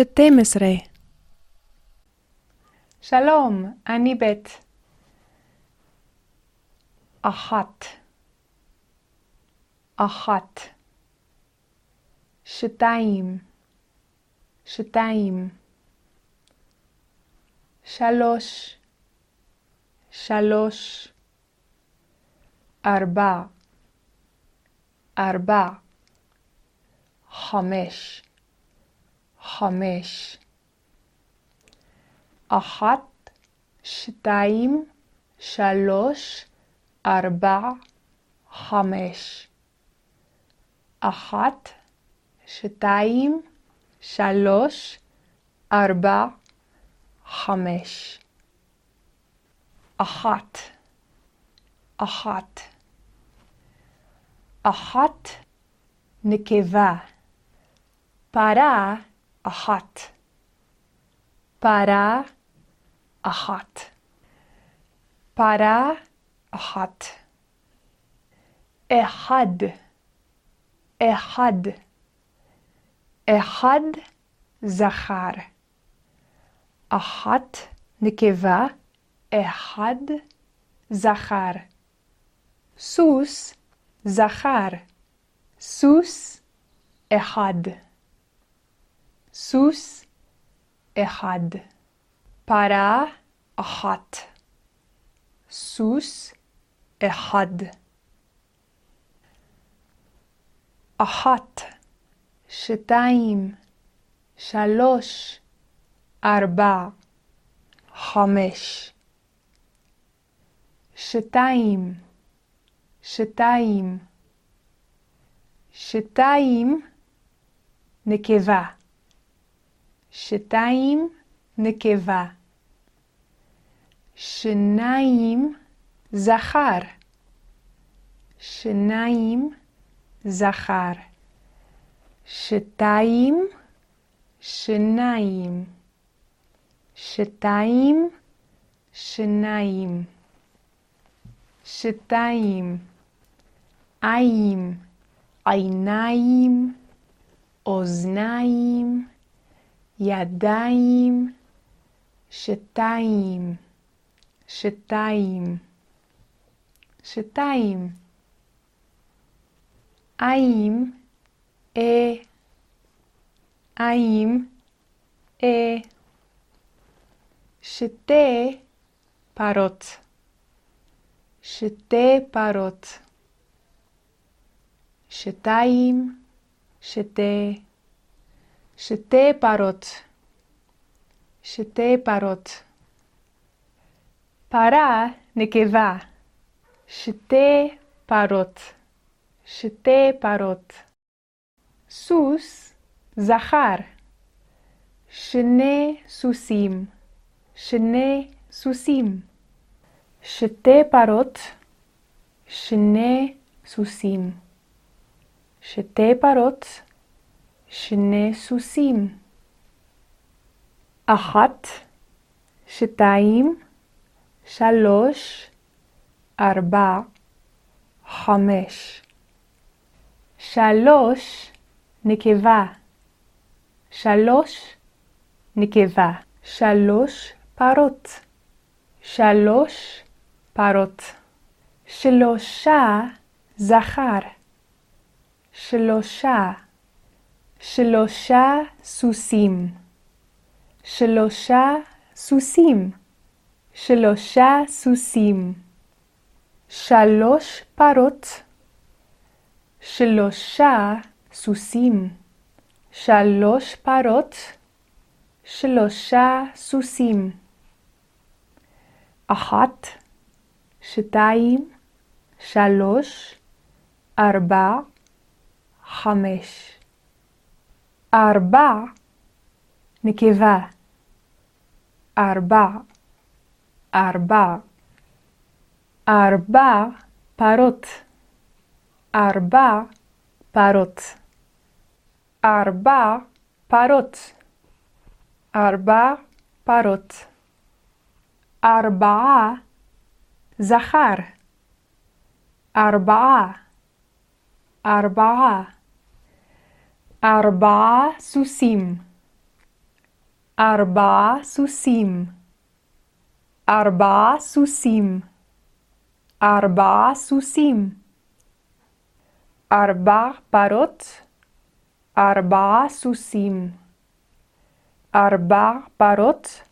שתים עשרה, שלום, אני בית. אחת, אחת, שתיים, שתיים, שלוש, שלוש, ארבע, ארבע, חמש, חמש, אחת, שתיים, שלוש, ארבע, חמש. אחת, שתיים, שלוש, ארבע, חמש. אחת, אחת. אחת, נקבה. פרה, אחת. פרה, אחת. פרה, אחת. אחד, אחד. אחד זכר. אחת נקבה, אחד זכר. סוס זכר. סוס אחד. סוס אחד. פרה אחת. סוס אחד. אחת, שתיים, שלוש, ארבע, חמש. שתיים, שתיים, שתיים, נקבה. שתיים, נקבה. שניים, זכר. שניים, זכר. שתיים, שניים. שתיים, שניים. שתיים, עין, עיניים, אוזניים, ידיים, שתיים, שתיים, שתיים. עיים, אה, עיים, אה. שתי פרות, שתי פרות. שתיים, שתי, שתי פרות, שתי פרות. פרה, נקבה, שתי פרות. שתי פרות. סוס, זכר. שני סוסים. שני סוסים. שתי פרות. שני סוסים. שתי פרות. שני סוסים. אחת, שתיים, שלוש, ארבע, חמש. שלוש, נקבה. שלוש, נקבה. שלוש פרות. שלוש פרות. שלושה, זכר. שלושה. שלושה סוסים. שלושה סוסים. שלושה סוסים. שלוש פרות. שלושה סוסים. שלוש פרות. שלושה סוסים. אחת, שתיים, שלוש, ארבע, חמש. ארבע, נקבה. ארבע, ארבע. ארבע פרות. ארבע פרות. ארבע פרות. ארבע פרות. ארבעה זכר. ארבעה. ארבעה. ארבעה סוסים. ארבעה סוסים. ארבעה סוסים. ארבעה סוסים. ארבע פרות. ארבעה סוסים. ארבע פרות.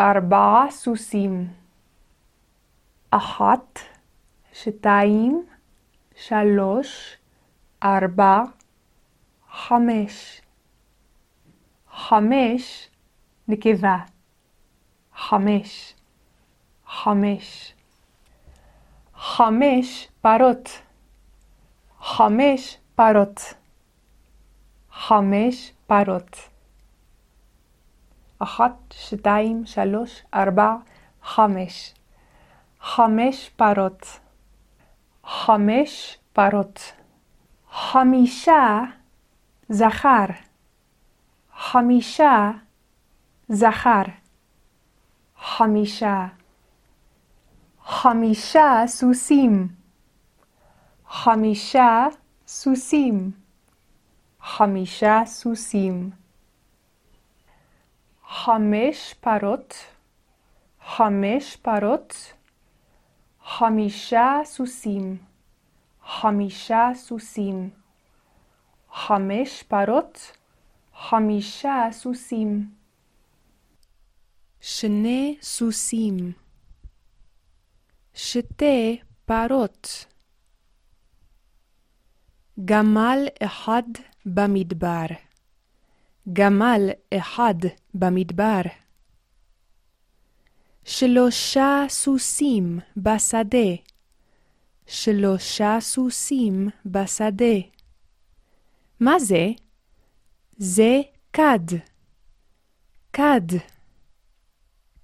ארבעה סוסים. אחת, שתיים, שלוש, ארבע, חמש. חמש, נקבה. חמש. חמש. חמש פרות. חמש פרות. חמש פרות. אחת, שתיים, שלוש, ארבע, חמש. חמש פרות. חמש פרות. חמישה זכר. חמישה זכר. חמישה. חמישה סוסים. חמישה סוסים. חמישה סוסים. חמש פרות. חמש פרות. חמישה סוסים. חמישה סוסים. חמש פרות. חמישה סוסים. שני סוסים. שתי פרות. גמל אחד במדבר. גמל אחד במדבר. שלושה סוסים בשדה. שלושה סוסים בשדה. מה זה? זה כד. כד.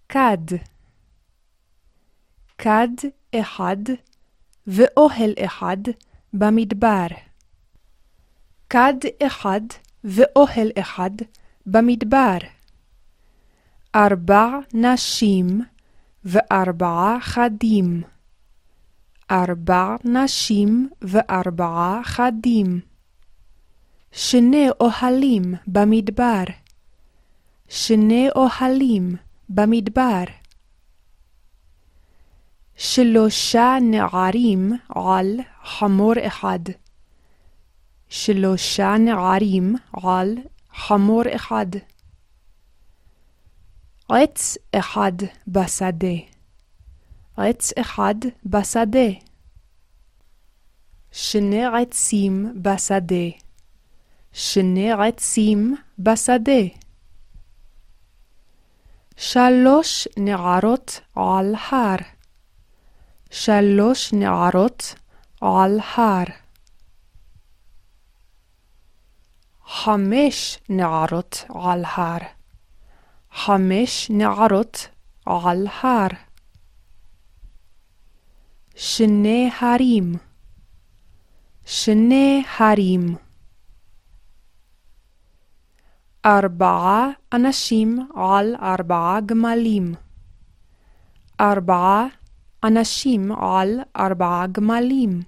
כד. כד אחד ואוהל אחד במדבר. כד אחד ואוהל אחד במדבר. ארבע נשים וארבעה חדים. ארבע נשים וארבעה חדים. שני אוהלים במדבר. שני אוהלים במדבר. שלושה נערים על חמור אחד. שלושה נערים על חמור אחד. עץ אחד בשדה. עץ אחד בשדה. שני עצים בשדה. שני עצים בשדה. שלוש נערות על הר. שלוש נערות על הר. חמש נערות על הר. חמש נערות על הר. שני הרים. שני הרים. ארבעה אנשים על ארבעה גמלים. ארבעה אנשים על ארבעה גמלים.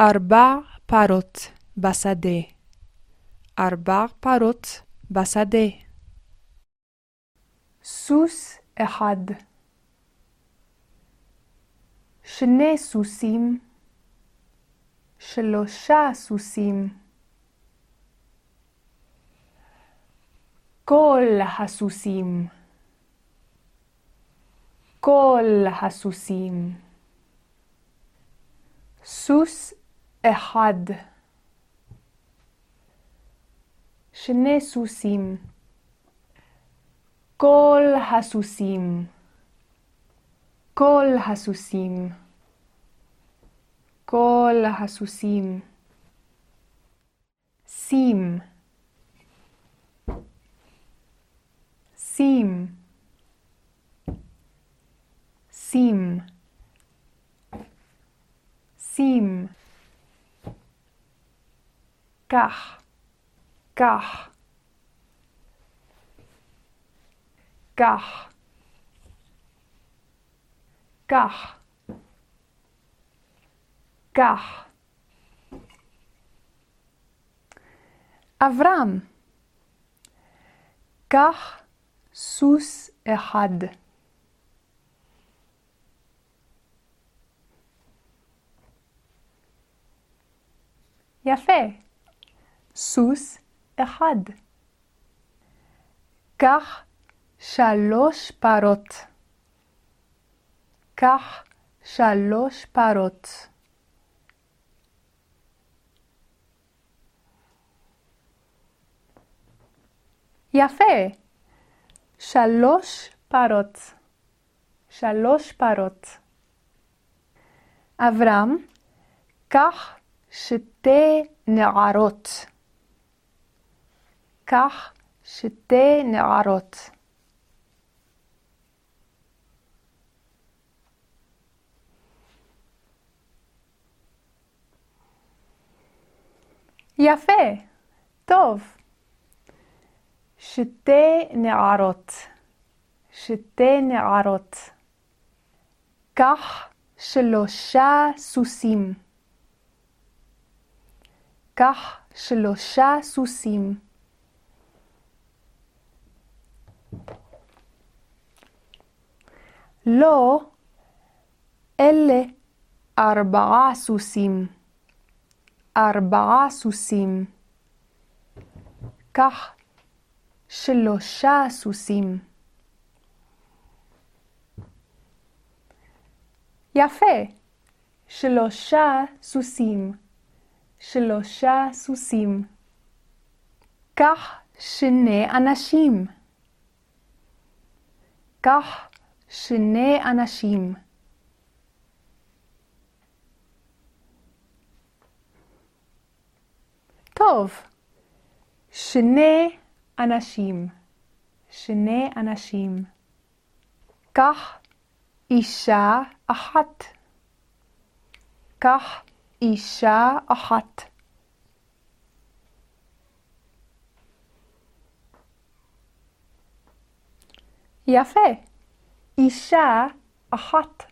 ארבע פרות בשדה. ארבע פרות בשדה. סוס אחד. שני סוסים. שלושה סוסים. כל הסוסים. כל הסוסים. סוס אחד. שני סוסים. כל הסוסים. כל הסוסים. כל הסוסים. שים. שים. שים. שים. קח. קח. קח. קח. קח. אברהם. קח סוס אחד. יפה. סוס אחד. קח שלוש פרות. קח שלוש פרות. יפה. שלוש פרות. שלוש פרות. אברהם, קח שתי נערות. קח שתי נערות. יפה, טוב. שתי נערות. שתי נערות. קח שלושה סוסים. קח שלושה סוסים. לא, אלה ארבעה סוסים. ארבעה סוסים. קח שלושה סוסים. יפה, שלושה סוסים. שלושה סוסים. קח שני אנשים. קח שני אנשים. טוב, שני אנשים. שני אנשים. קח אישה אחת. קח אישה אחת. יפה. אישה אחת.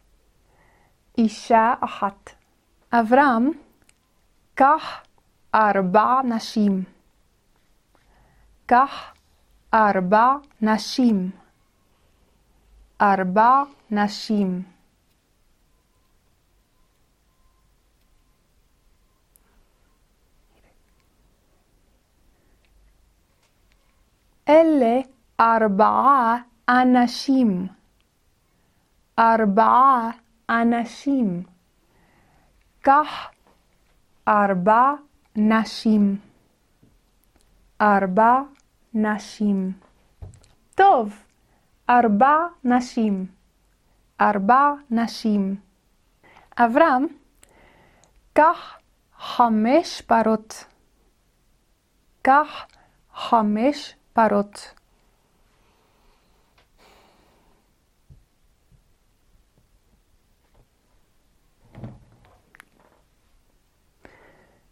אישה אחת. אברהם, קח ארבע נשים. קח ארבע נשים. ארבע נשים. אלה ארבעה אנשים. ארבעה אנשים. קח ארבע נשים. ארבע נשים. טוב, ארבע נשים. ארבע נשים. אברהם, קח חמש פרות. קח חמש פרות.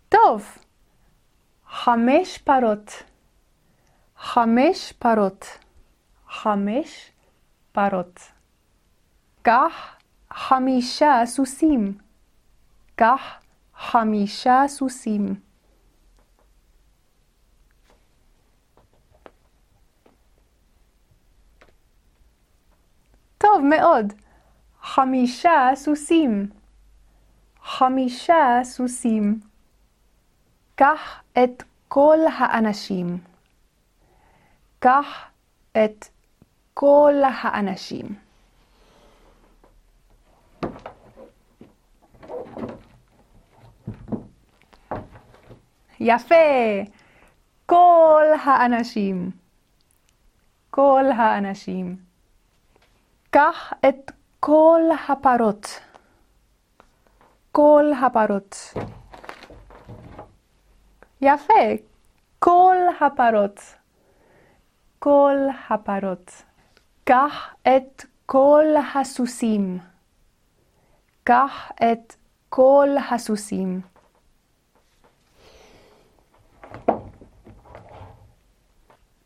טוב, חמש פרות. חמש פרות. חמש פרות. קח חמישה סוסים. קח חמישה סוסים. טוב מאוד. חמישה סוסים. חמישה סוסים. קח את כל האנשים. קח את כל האנשים. יפה! כל האנשים. כל האנשים. קח את כל הפרות. כל הפרות. יפה, כל הפרות. כל הפרות. קח את כל הסוסים. קח את כל הסוסים.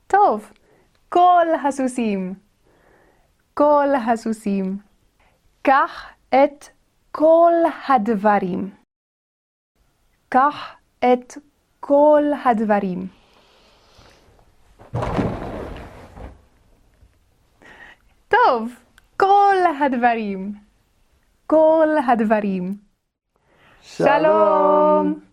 טוב, כל הסוסים. כל הסוסים. קח את כל הדברים. קח את כל הדברים. טוב! כל הדברים. כל הדברים. שלום!